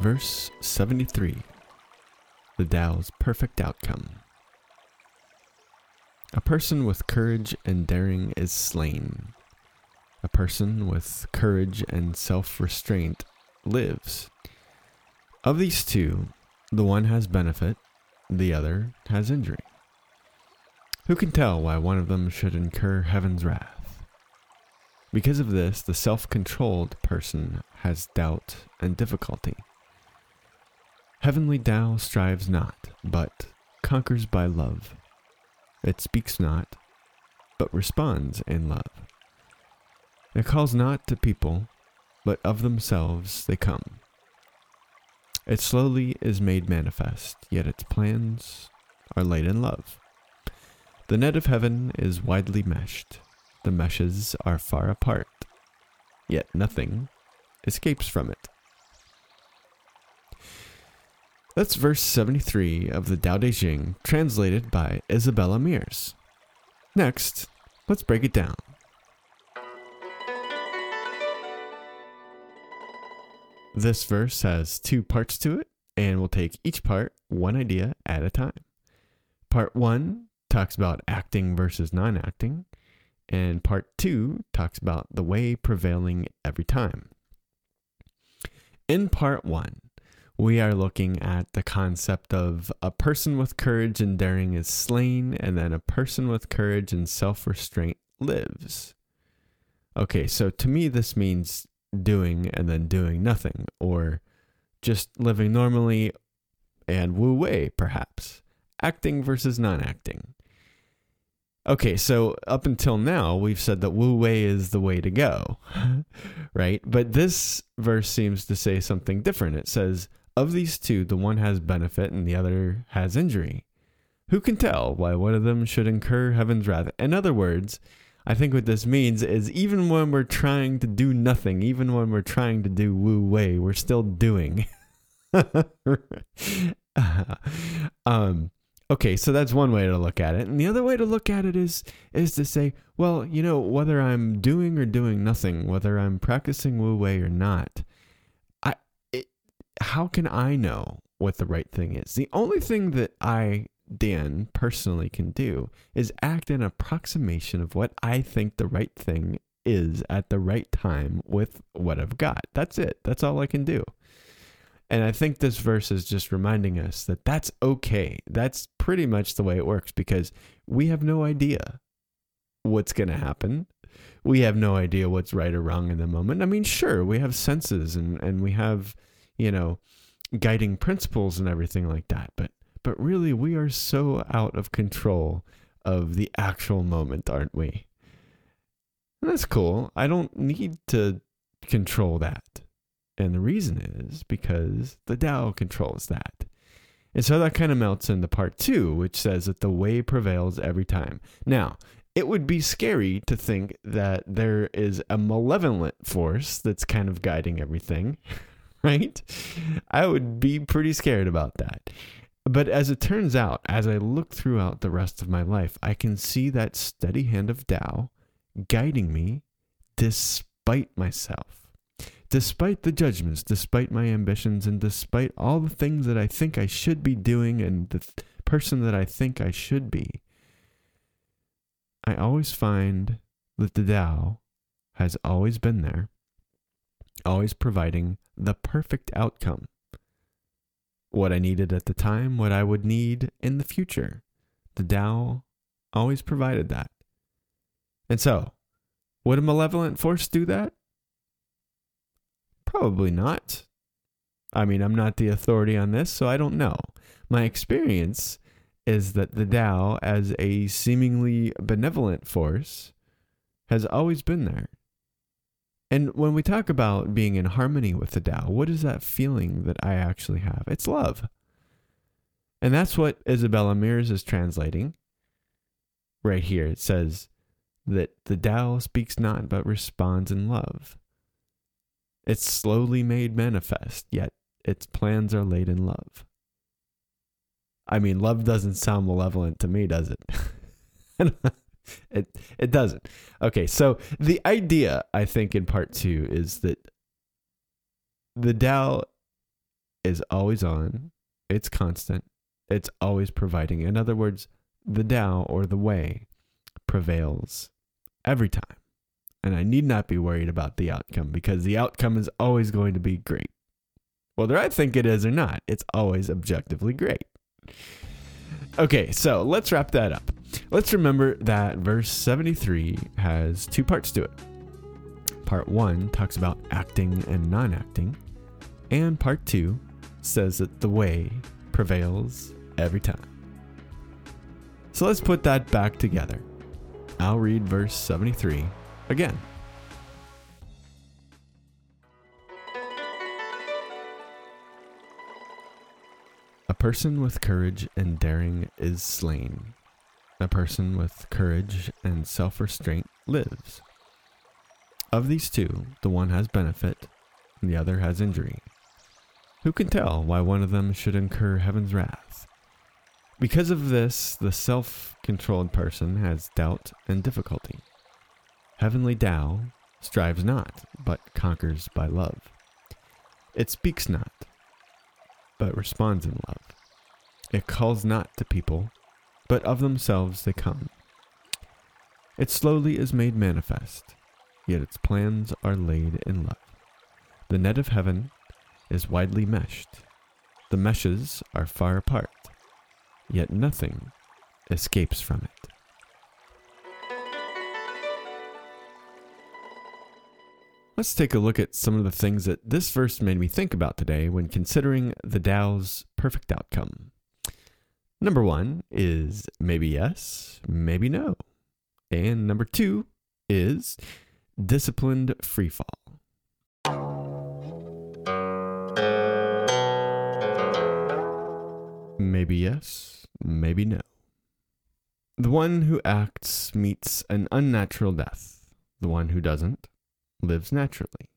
Verse 73 The Tao's Perfect Outcome. A person with courage and daring is slain. A person with courage and self restraint lives. Of these two, the one has benefit, the other has injury. Who can tell why one of them should incur heaven's wrath? Because of this, the self controlled person has doubt and difficulty. Heavenly Tao strives not, but conquers by love. It speaks not, but responds in love. It calls not to people, but of themselves they come. It slowly is made manifest, yet its plans are laid in love. The net of heaven is widely meshed, the meshes are far apart, yet nothing escapes from it. That's verse 73 of the Tao Te Ching, translated by Isabella Mears. Next, let's break it down. This verse has two parts to it, and we'll take each part one idea at a time. Part one talks about acting versus non acting, and part two talks about the way prevailing every time. In part one, we are looking at the concept of a person with courage and daring is slain, and then a person with courage and self restraint lives. Okay, so to me, this means doing and then doing nothing, or just living normally and wu wei, perhaps. Acting versus non acting. Okay, so up until now, we've said that wu wei is the way to go, right? But this verse seems to say something different. It says, of these two, the one has benefit and the other has injury. Who can tell why one of them should incur heaven's wrath? In other words, I think what this means is even when we're trying to do nothing, even when we're trying to do wu wei, we're still doing. um, okay, so that's one way to look at it, and the other way to look at it is is to say, well, you know, whether I'm doing or doing nothing, whether I'm practicing wu wei or not, how can I know what the right thing is? The only thing that I Dan personally can do is act in approximation of what I think the right thing is at the right time with what I've got. That's it. That's all I can do. And I think this verse is just reminding us that that's okay. That's pretty much the way it works because we have no idea what's going to happen. We have no idea what's right or wrong in the moment. I mean, sure, we have senses and, and we have, you know, guiding principles and everything like that. But but really we are so out of control of the actual moment, aren't we? And that's cool. I don't need to control that. And the reason is because the Tao controls that. And so that kind of melts into part two, which says that the way prevails every time. Now, it would be scary to think that there is a malevolent force that's kind of guiding everything, right? I would be pretty scared about that. But as it turns out, as I look throughout the rest of my life, I can see that steady hand of Tao guiding me despite myself despite the judgments, despite my ambitions, and despite all the things that I think I should be doing and the th- person that I think I should be, I always find that the Tao has always been there, always providing the perfect outcome. What I needed at the time, what I would need in the future. The Tao always provided that. And so, would a malevolent force do that? Probably not. I mean, I'm not the authority on this, so I don't know. My experience is that the Tao, as a seemingly benevolent force, has always been there. And when we talk about being in harmony with the Tao, what is that feeling that I actually have? It's love. And that's what Isabella Mears is translating right here. It says that the Tao speaks not but responds in love. It's slowly made manifest, yet its plans are laid in love. I mean, love doesn't sound malevolent to me, does it? it it doesn't. Okay, so the idea I think in part 2 is that the Tao is always on, it's constant, it's always providing. In other words, the Tao or the way prevails every time and I need not be worried about the outcome because the outcome is always going to be great. Whether I think it is or not, it's always objectively great. Okay, so let's wrap that up. Let's remember that verse 73 has two parts to it. Part 1 talks about acting and non acting, and part 2 says that the way prevails every time. So let's put that back together. I'll read verse 73 again. A person with courage and daring is slain. A person with courage and self restraint lives. Of these two, the one has benefit, the other has injury. Who can tell why one of them should incur heaven's wrath? Because of this, the self controlled person has doubt and difficulty. Heavenly Tao strives not, but conquers by love. It speaks not, but responds in love. It calls not to people, but of themselves they come. It slowly is made manifest, yet its plans are laid in love. The net of heaven is widely meshed. The meshes are far apart, yet nothing escapes from it. Let's take a look at some of the things that this verse made me think about today when considering the Tao's perfect outcome. Number one is maybe yes, maybe no. And number two is disciplined free fall. Maybe yes, maybe no. The one who acts meets an unnatural death. The one who doesn't lives naturally.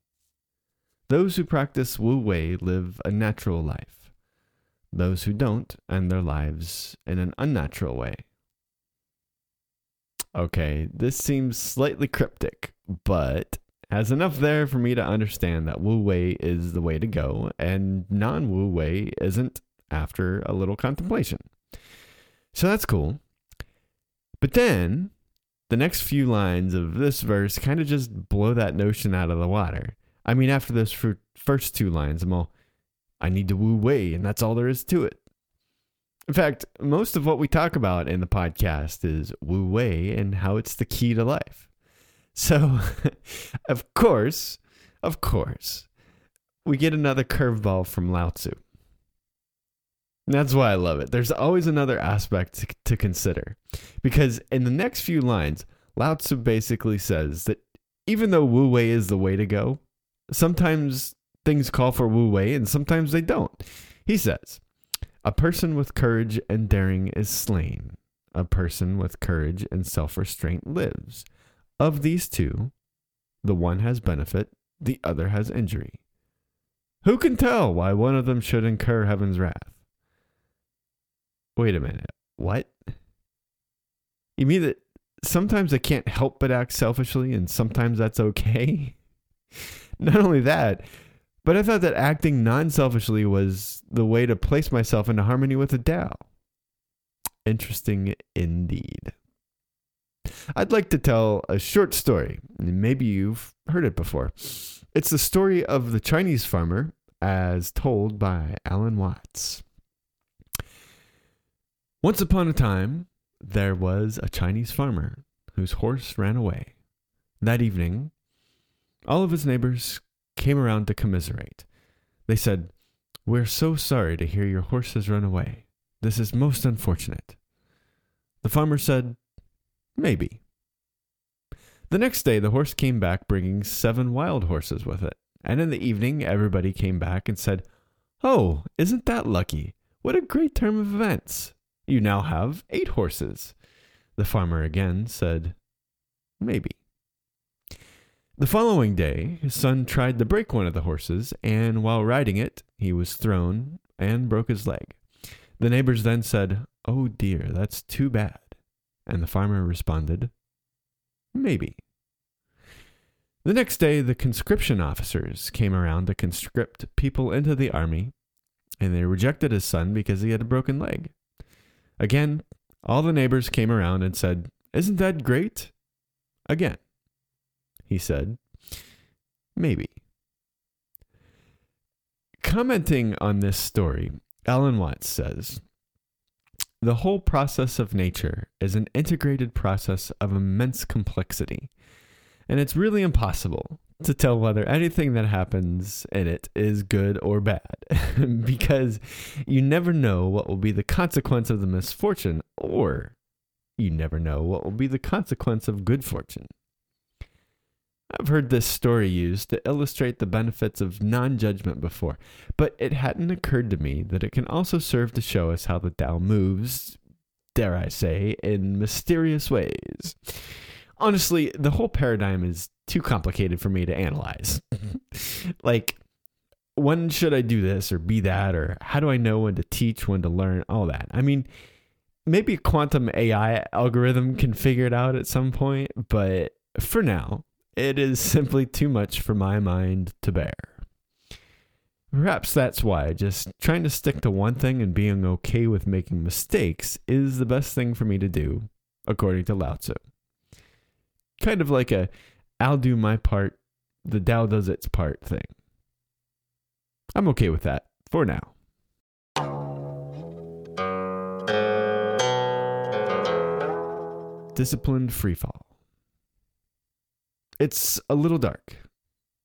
Those who practice Wu Wei live a natural life. Those who don't end their lives in an unnatural way. Okay, this seems slightly cryptic, but has enough there for me to understand that Wu Wei is the way to go, and non Wu Wei isn't after a little contemplation. So that's cool. But then the next few lines of this verse kind of just blow that notion out of the water. I mean, after those first two lines, I'm all, I need to Wu Wei, and that's all there is to it. In fact, most of what we talk about in the podcast is Wu Wei and how it's the key to life. So, of course, of course, we get another curveball from Lao Tzu. That's why I love it. There's always another aspect to, to consider. Because in the next few lines, Lao Tzu basically says that even though Wu Wei is the way to go, sometimes things call for Wu Wei and sometimes they don't. He says, A person with courage and daring is slain. A person with courage and self restraint lives. Of these two, the one has benefit, the other has injury. Who can tell why one of them should incur heaven's wrath? Wait a minute. What? You mean that sometimes I can't help but act selfishly and sometimes that's okay? Not only that, but I thought that acting non selfishly was the way to place myself into harmony with the Tao. Interesting indeed. I'd like to tell a short story. Maybe you've heard it before. It's the story of the Chinese farmer as told by Alan Watts. Once upon a time, there was a Chinese farmer whose horse ran away. That evening, all of his neighbors came around to commiserate. They said, We're so sorry to hear your horse has run away. This is most unfortunate. The farmer said, Maybe. The next day, the horse came back bringing seven wild horses with it. And in the evening, everybody came back and said, Oh, isn't that lucky? What a great term of events! You now have eight horses. The farmer again said, Maybe. The following day, his son tried to break one of the horses, and while riding it, he was thrown and broke his leg. The neighbors then said, Oh dear, that's too bad. And the farmer responded, Maybe. The next day, the conscription officers came around to conscript people into the army, and they rejected his son because he had a broken leg. Again, all the neighbors came around and said, Isn't that great? Again, he said, Maybe. Commenting on this story, Alan Watts says, The whole process of nature is an integrated process of immense complexity, and it's really impossible to tell whether anything that happens in it is good or bad because you never know what will be the consequence of the misfortune or you never know what will be the consequence of good fortune. I've heard this story used to illustrate the benefits of non judgment before, but it hadn't occurred to me that it can also serve to show us how the Tao moves, dare I say, in mysterious ways. Honestly, the whole paradigm is too complicated for me to analyze. like, when should I do this or be that? Or how do I know when to teach, when to learn, all that? I mean, maybe a quantum AI algorithm can figure it out at some point, but for now, it is simply too much for my mind to bear. Perhaps that's why just trying to stick to one thing and being okay with making mistakes is the best thing for me to do, according to Lao Tzu. Kind of like a I'll do my part, the Tao does its part thing. I'm okay with that for now. Disciplined freefall. It's a little dark.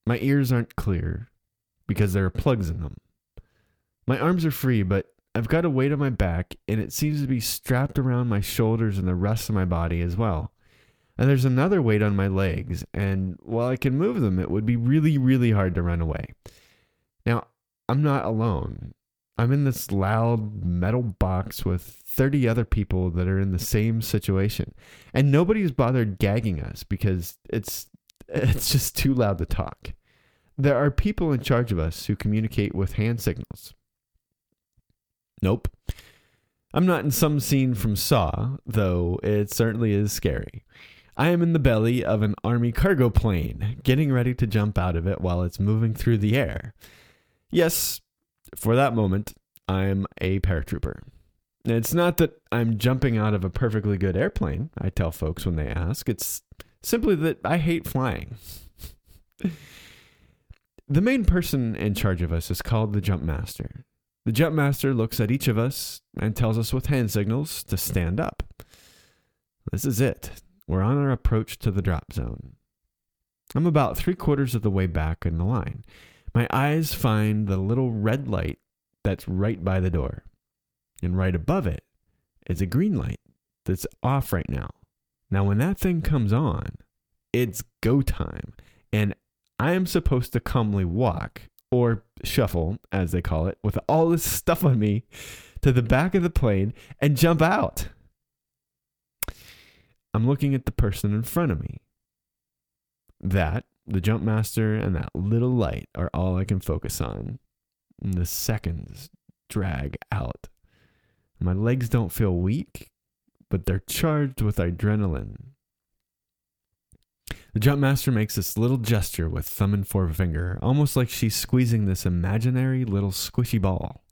My ears aren't clear because there are plugs in them. My arms are free, but I've got a weight on my back and it seems to be strapped around my shoulders and the rest of my body as well. And there's another weight on my legs, and while I can move them, it would be really, really hard to run away. Now, I'm not alone. I'm in this loud metal box with 30 other people that are in the same situation. And nobody's bothered gagging us because it's it's just too loud to talk. There are people in charge of us who communicate with hand signals. Nope. I'm not in some scene from Saw, though it certainly is scary. I am in the belly of an army cargo plane, getting ready to jump out of it while it's moving through the air. Yes, for that moment, I'm a paratrooper. It's not that I'm jumping out of a perfectly good airplane, I tell folks when they ask. It's simply that I hate flying. the main person in charge of us is called the jump master. The jump master looks at each of us and tells us with hand signals to stand up. This is it. We're on our approach to the drop zone. I'm about three quarters of the way back in the line. My eyes find the little red light that's right by the door. And right above it is a green light that's off right now. Now, when that thing comes on, it's go time. And I am supposed to calmly walk or shuffle, as they call it, with all this stuff on me to the back of the plane and jump out. I'm looking at the person in front of me. That, the jump master, and that little light are all I can focus on. And the seconds drag out. My legs don't feel weak, but they're charged with adrenaline. The jump master makes this little gesture with thumb and forefinger, almost like she's squeezing this imaginary little squishy ball.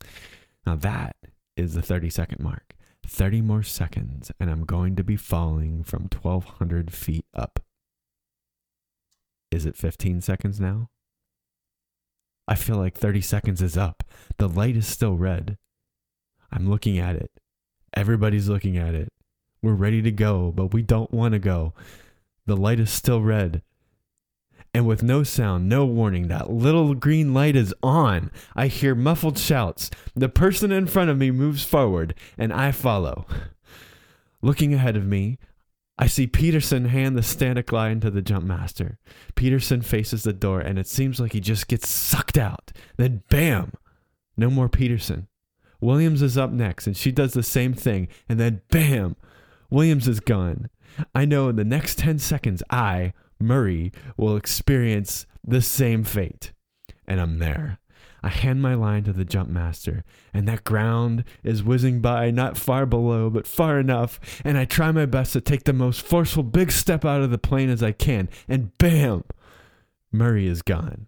Now that is the 30 second mark. 30 more seconds, and I'm going to be falling from 1,200 feet up. Is it 15 seconds now? I feel like 30 seconds is up. The light is still red. I'm looking at it. Everybody's looking at it. We're ready to go, but we don't want to go. The light is still red. And with no sound, no warning, that little green light is on. I hear muffled shouts. The person in front of me moves forward, and I follow. Looking ahead of me, I see Peterson hand the static line to the jump master. Peterson faces the door, and it seems like he just gets sucked out. Then, bam! No more Peterson. Williams is up next, and she does the same thing, and then, bam! Williams is gone. I know in the next 10 seconds, I, Murray, will experience the same fate. And I'm there. I hand my line to the jump master, and that ground is whizzing by not far below, but far enough, and I try my best to take the most forceful big step out of the plane as I can, and bam! Murray is gone.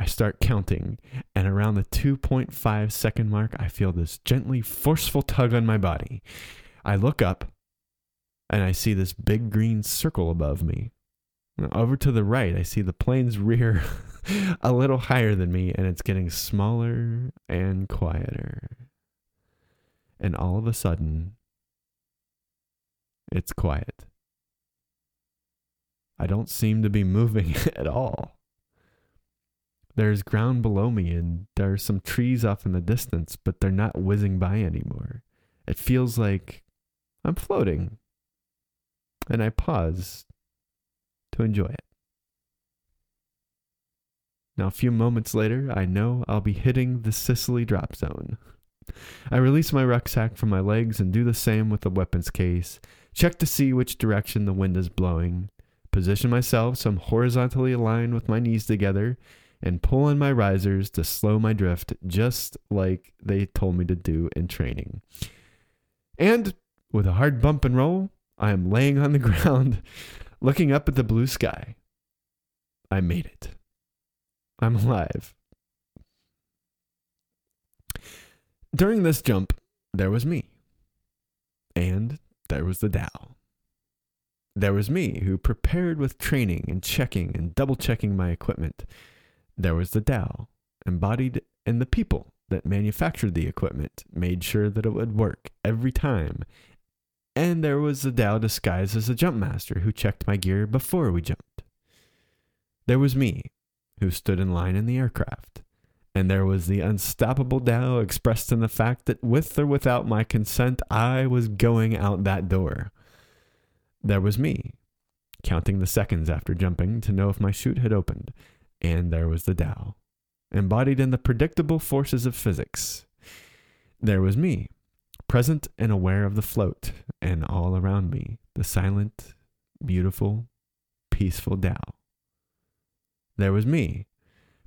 I start counting, and around the 2.5 second mark, I feel this gently forceful tug on my body. I look up, and I see this big green circle above me. Over to the right, I see the plane's rear a little higher than me, and it's getting smaller and quieter. And all of a sudden, it's quiet. I don't seem to be moving at all. There's ground below me, and there are some trees off in the distance, but they're not whizzing by anymore. It feels like I'm floating. And I pause to enjoy it. Now, a few moments later, I know I'll be hitting the Sicily drop zone. I release my rucksack from my legs and do the same with the weapons case. Check to see which direction the wind is blowing. Position myself so I'm horizontally aligned with my knees together and pull on my risers to slow my drift just like they told me to do in training. And with a hard bump and roll, I am laying on the ground looking up at the blue sky. I made it. I'm alive. During this jump, there was me. And there was the Tao. There was me, who prepared with training and checking and double checking my equipment. There was the Tao, embodied in the people that manufactured the equipment, made sure that it would work every time. And there was the Tao disguised as a jump master who checked my gear before we jumped. There was me, who stood in line in the aircraft. And there was the unstoppable Tao expressed in the fact that with or without my consent, I was going out that door. There was me, counting the seconds after jumping to know if my chute had opened. And there was the Tao, embodied in the predictable forces of physics. There was me, present and aware of the float, and all around me, the silent, beautiful, peaceful Tao. There was me,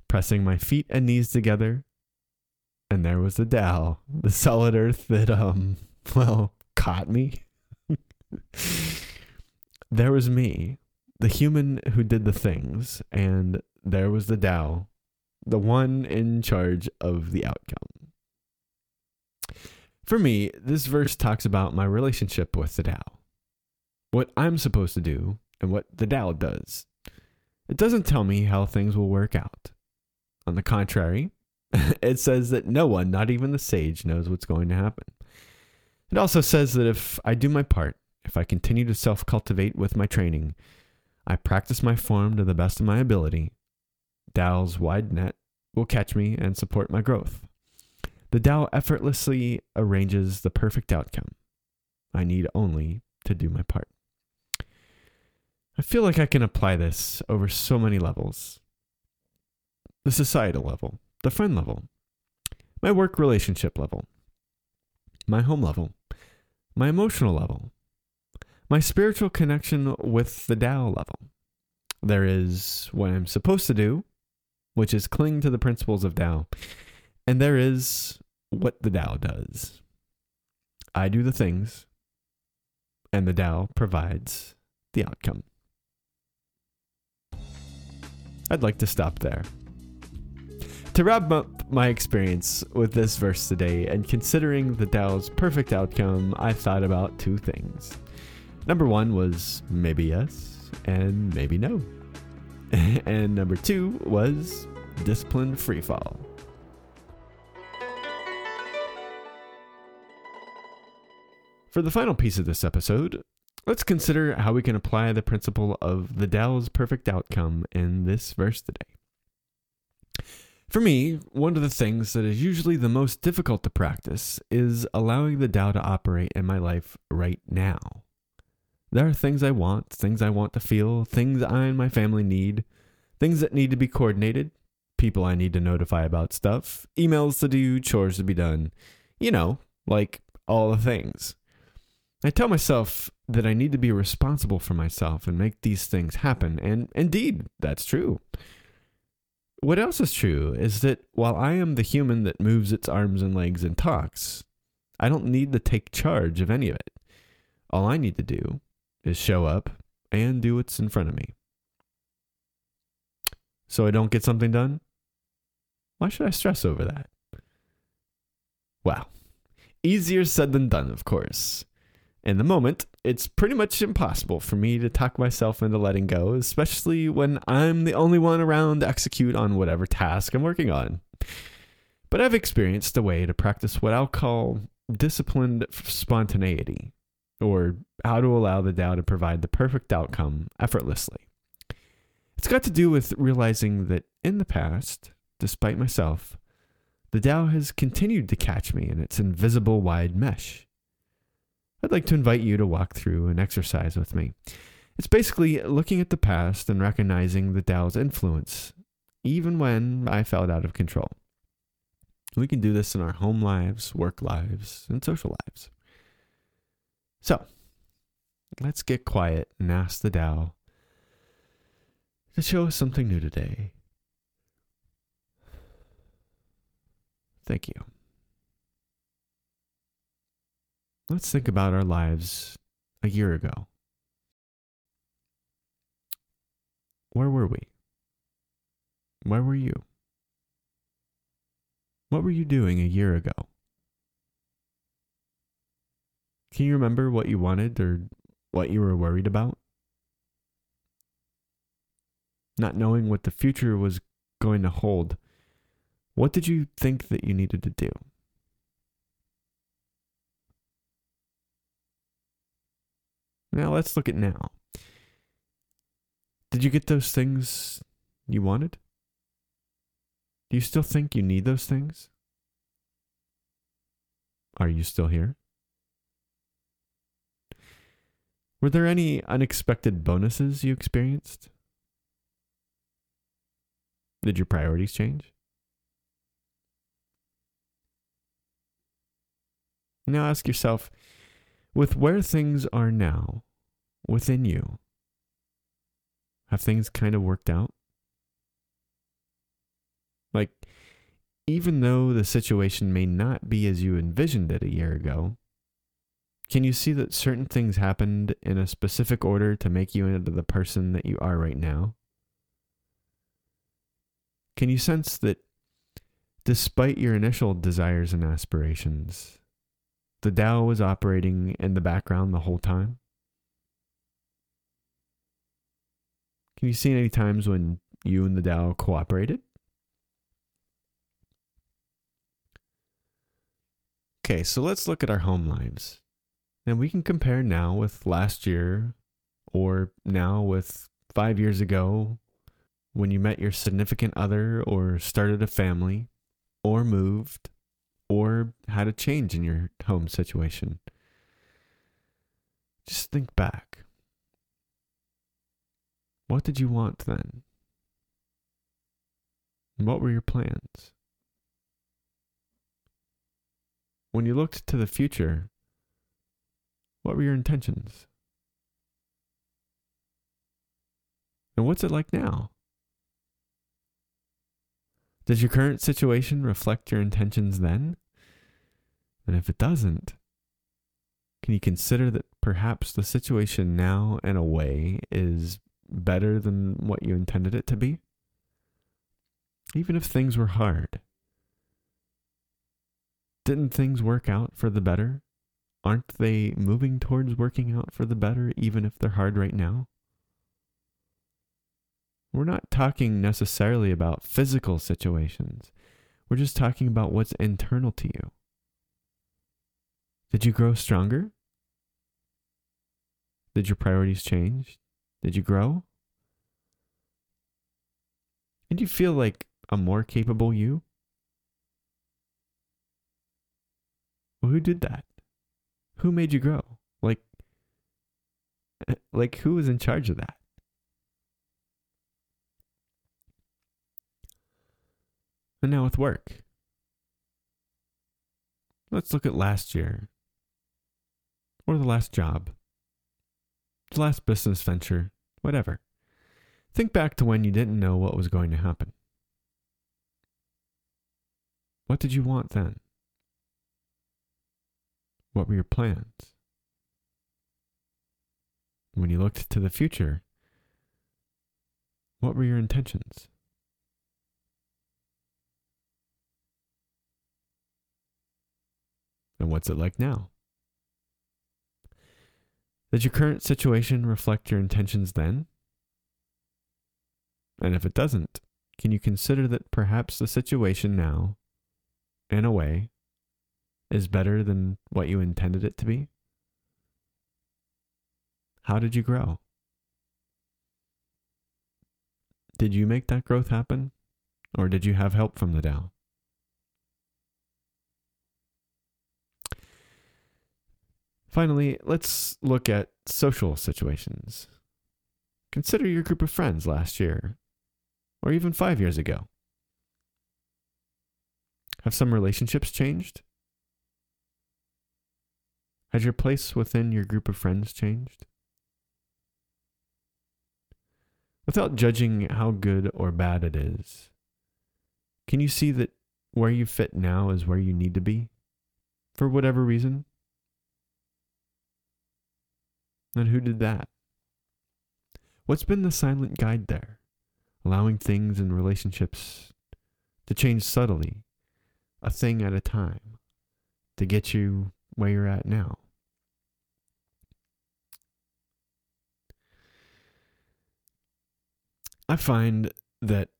pressing my feet and knees together, and there was the Tao, the solid earth that, um, well, caught me. there was me, the human who did the things, and there was the Tao, the one in charge of the outcome. For me, this verse talks about my relationship with the Tao, what I'm supposed to do, and what the Tao does. It doesn't tell me how things will work out. On the contrary, it says that no one, not even the sage, knows what's going to happen. It also says that if I do my part, if I continue to self cultivate with my training, I practice my form to the best of my ability, Tao's wide net will catch me and support my growth. The Tao effortlessly arranges the perfect outcome. I need only to do my part. I feel like I can apply this over so many levels the societal level, the friend level, my work relationship level, my home level, my emotional level, my spiritual connection with the Tao level. There is what I'm supposed to do, which is cling to the principles of Tao, and there is what the Tao does. I do the things, and the Tao provides the outcome. I'd like to stop there. To wrap up my experience with this verse today and considering the Tao's perfect outcome, I thought about two things. Number one was maybe yes and maybe no. and number two was disciplined freefall. For the final piece of this episode, let's consider how we can apply the principle of the Tao's perfect outcome in this verse today. For me, one of the things that is usually the most difficult to practice is allowing the Tao to operate in my life right now. There are things I want, things I want to feel, things I and my family need, things that need to be coordinated, people I need to notify about stuff, emails to do, chores to be done. You know, like all the things. I tell myself that I need to be responsible for myself and make these things happen, and indeed, that's true. What else is true is that while I am the human that moves its arms and legs and talks, I don't need to take charge of any of it. All I need to do is show up and do what's in front of me. So I don't get something done? Why should I stress over that? Well, easier said than done, of course. In the moment, it's pretty much impossible for me to talk myself into letting go, especially when I'm the only one around to execute on whatever task I'm working on. But I've experienced a way to practice what I'll call disciplined spontaneity, or how to allow the Tao to provide the perfect outcome effortlessly. It's got to do with realizing that in the past, despite myself, the Tao has continued to catch me in its invisible wide mesh. I'd like to invite you to walk through an exercise with me. It's basically looking at the past and recognizing the Tao's influence, even when I felt out of control. We can do this in our home lives, work lives, and social lives. So, let's get quiet and ask the Tao to show us something new today. Thank you. Let's think about our lives a year ago. Where were we? Where were you? What were you doing a year ago? Can you remember what you wanted or what you were worried about? Not knowing what the future was going to hold, what did you think that you needed to do? Now let's look at now. Did you get those things you wanted? Do you still think you need those things? Are you still here? Were there any unexpected bonuses you experienced? Did your priorities change? Now ask yourself with where things are now within you, have things kind of worked out? Like, even though the situation may not be as you envisioned it a year ago, can you see that certain things happened in a specific order to make you into the person that you are right now? Can you sense that despite your initial desires and aspirations, the Tao was operating in the background the whole time? Can you see any times when you and the Tao cooperated? Okay, so let's look at our home lives. And we can compare now with last year or now with five years ago when you met your significant other or started a family or moved or had a change in your home situation. Just think back. What did you want then? What were your plans? When you looked to the future, what were your intentions? And what's it like now? Does your current situation reflect your intentions then? And if it doesn't, can you consider that perhaps the situation now, in a way, is better than what you intended it to be? Even if things were hard, didn't things work out for the better? Aren't they moving towards working out for the better, even if they're hard right now? We're not talking necessarily about physical situations. We're just talking about what's internal to you. Did you grow stronger? Did your priorities change? Did you grow? Did you feel like a more capable you? Well, who did that? Who made you grow? Like, eh, like who was in charge of that? And now with work. Let's look at last year. Or the last job. The last business venture. Whatever. Think back to when you didn't know what was going to happen. What did you want then? What were your plans? When you looked to the future, what were your intentions? And what's it like now? Does your current situation reflect your intentions then? And if it doesn't, can you consider that perhaps the situation now, in a way, is better than what you intended it to be? How did you grow? Did you make that growth happen? Or did you have help from the Tao? Finally, let's look at social situations. Consider your group of friends last year, or even five years ago. Have some relationships changed? Has your place within your group of friends changed? Without judging how good or bad it is, can you see that where you fit now is where you need to be? For whatever reason? And who did that? What's been the silent guide there? Allowing things and relationships to change subtly, a thing at a time, to get you where you're at now. I find that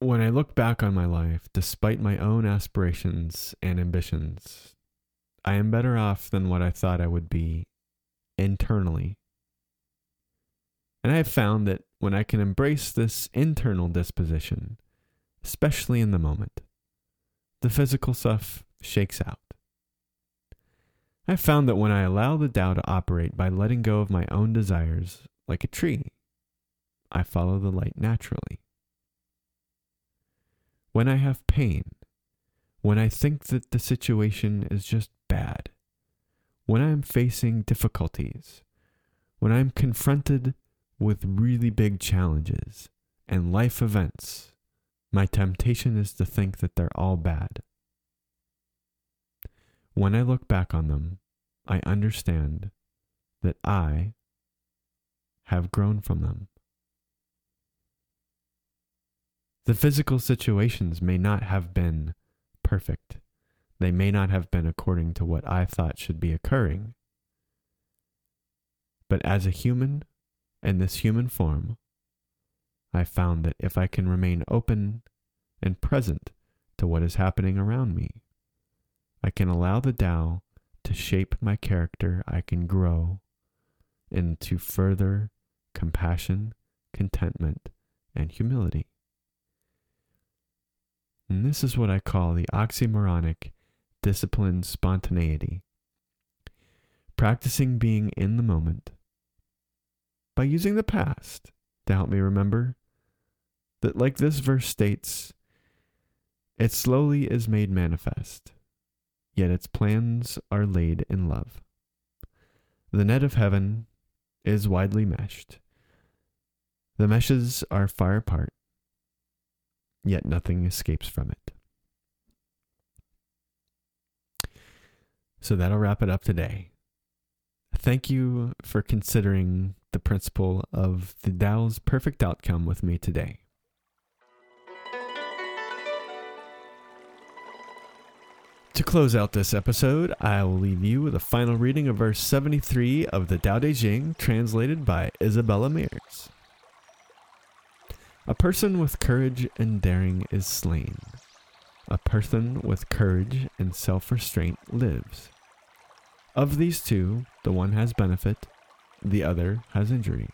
when I look back on my life, despite my own aspirations and ambitions, I am better off than what I thought I would be internally. And I have found that when I can embrace this internal disposition, especially in the moment, the physical stuff shakes out. I've found that when I allow the Tao to operate by letting go of my own desires, like a tree, I follow the light naturally. When I have pain, when I think that the situation is just bad, when I'm facing difficulties, when I'm confronted with really big challenges and life events, my temptation is to think that they're all bad. When I look back on them, I understand that I have grown from them. The physical situations may not have been perfect. They may not have been according to what I thought should be occurring. But as a human, in this human form, I found that if I can remain open and present to what is happening around me, I can allow the Tao to shape my character. I can grow into further compassion, contentment, and humility. And this is what I call the oxymoronic disciplined spontaneity. Practicing being in the moment by using the past to help me remember that, like this verse states, it slowly is made manifest, yet its plans are laid in love. The net of heaven is widely meshed. The meshes are far apart, yet nothing escapes from it. So that'll wrap it up today. Thank you for considering the principle of the Tao's perfect outcome with me today. To close out this episode, I will leave you with a final reading of verse 73 of the Tao Te Ching, translated by Isabella Mears. A person with courage and daring is slain. A person with courage and self restraint lives. Of these two, the one has benefit, the other has injury.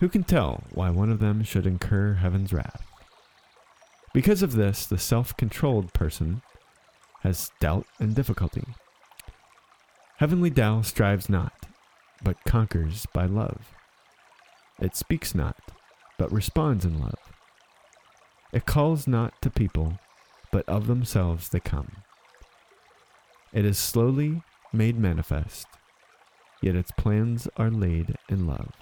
Who can tell why one of them should incur heaven's wrath? Because of this, the self controlled person has doubt and difficulty. Heavenly Tao strives not, but conquers by love. It speaks not, but responds in love. It calls not to people, but of themselves they come. It is slowly made manifest, yet its plans are laid in love.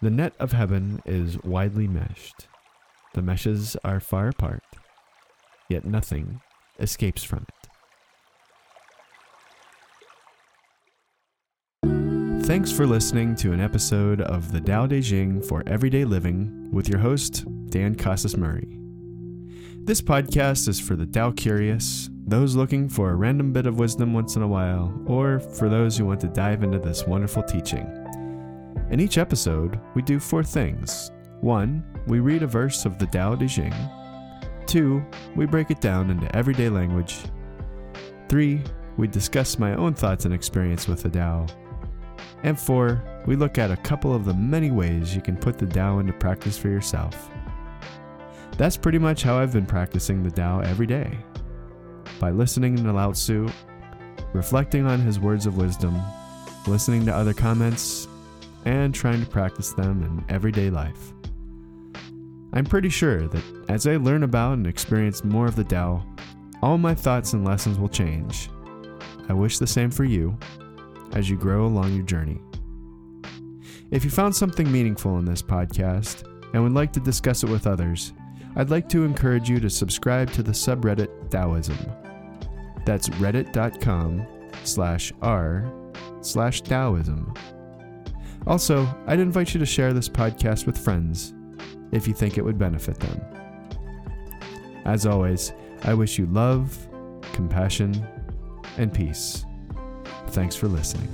The net of heaven is widely meshed. The meshes are far apart, yet nothing escapes from it. Thanks for listening to an episode of the Tao Te Ching for Everyday Living with your host, Dan Casas Murray. This podcast is for the Tao curious, those looking for a random bit of wisdom once in a while, or for those who want to dive into this wonderful teaching. In each episode, we do four things. One, we read a verse of the Tao Te Ching. Two, we break it down into everyday language. Three, we discuss my own thoughts and experience with the Tao. And four, we look at a couple of the many ways you can put the Tao into practice for yourself. That's pretty much how I've been practicing the Tao every day. By listening to Lao Tzu, reflecting on his words of wisdom, listening to other comments, and trying to practice them in everyday life. I'm pretty sure that as I learn about and experience more of the Tao, all my thoughts and lessons will change. I wish the same for you as you grow along your journey. If you found something meaningful in this podcast and would like to discuss it with others, I'd like to encourage you to subscribe to the subreddit Taoism. That's reddit.com slash r slash Taoism. Also, I'd invite you to share this podcast with friends if you think it would benefit them. As always, I wish you love, compassion, and peace. Thanks for listening.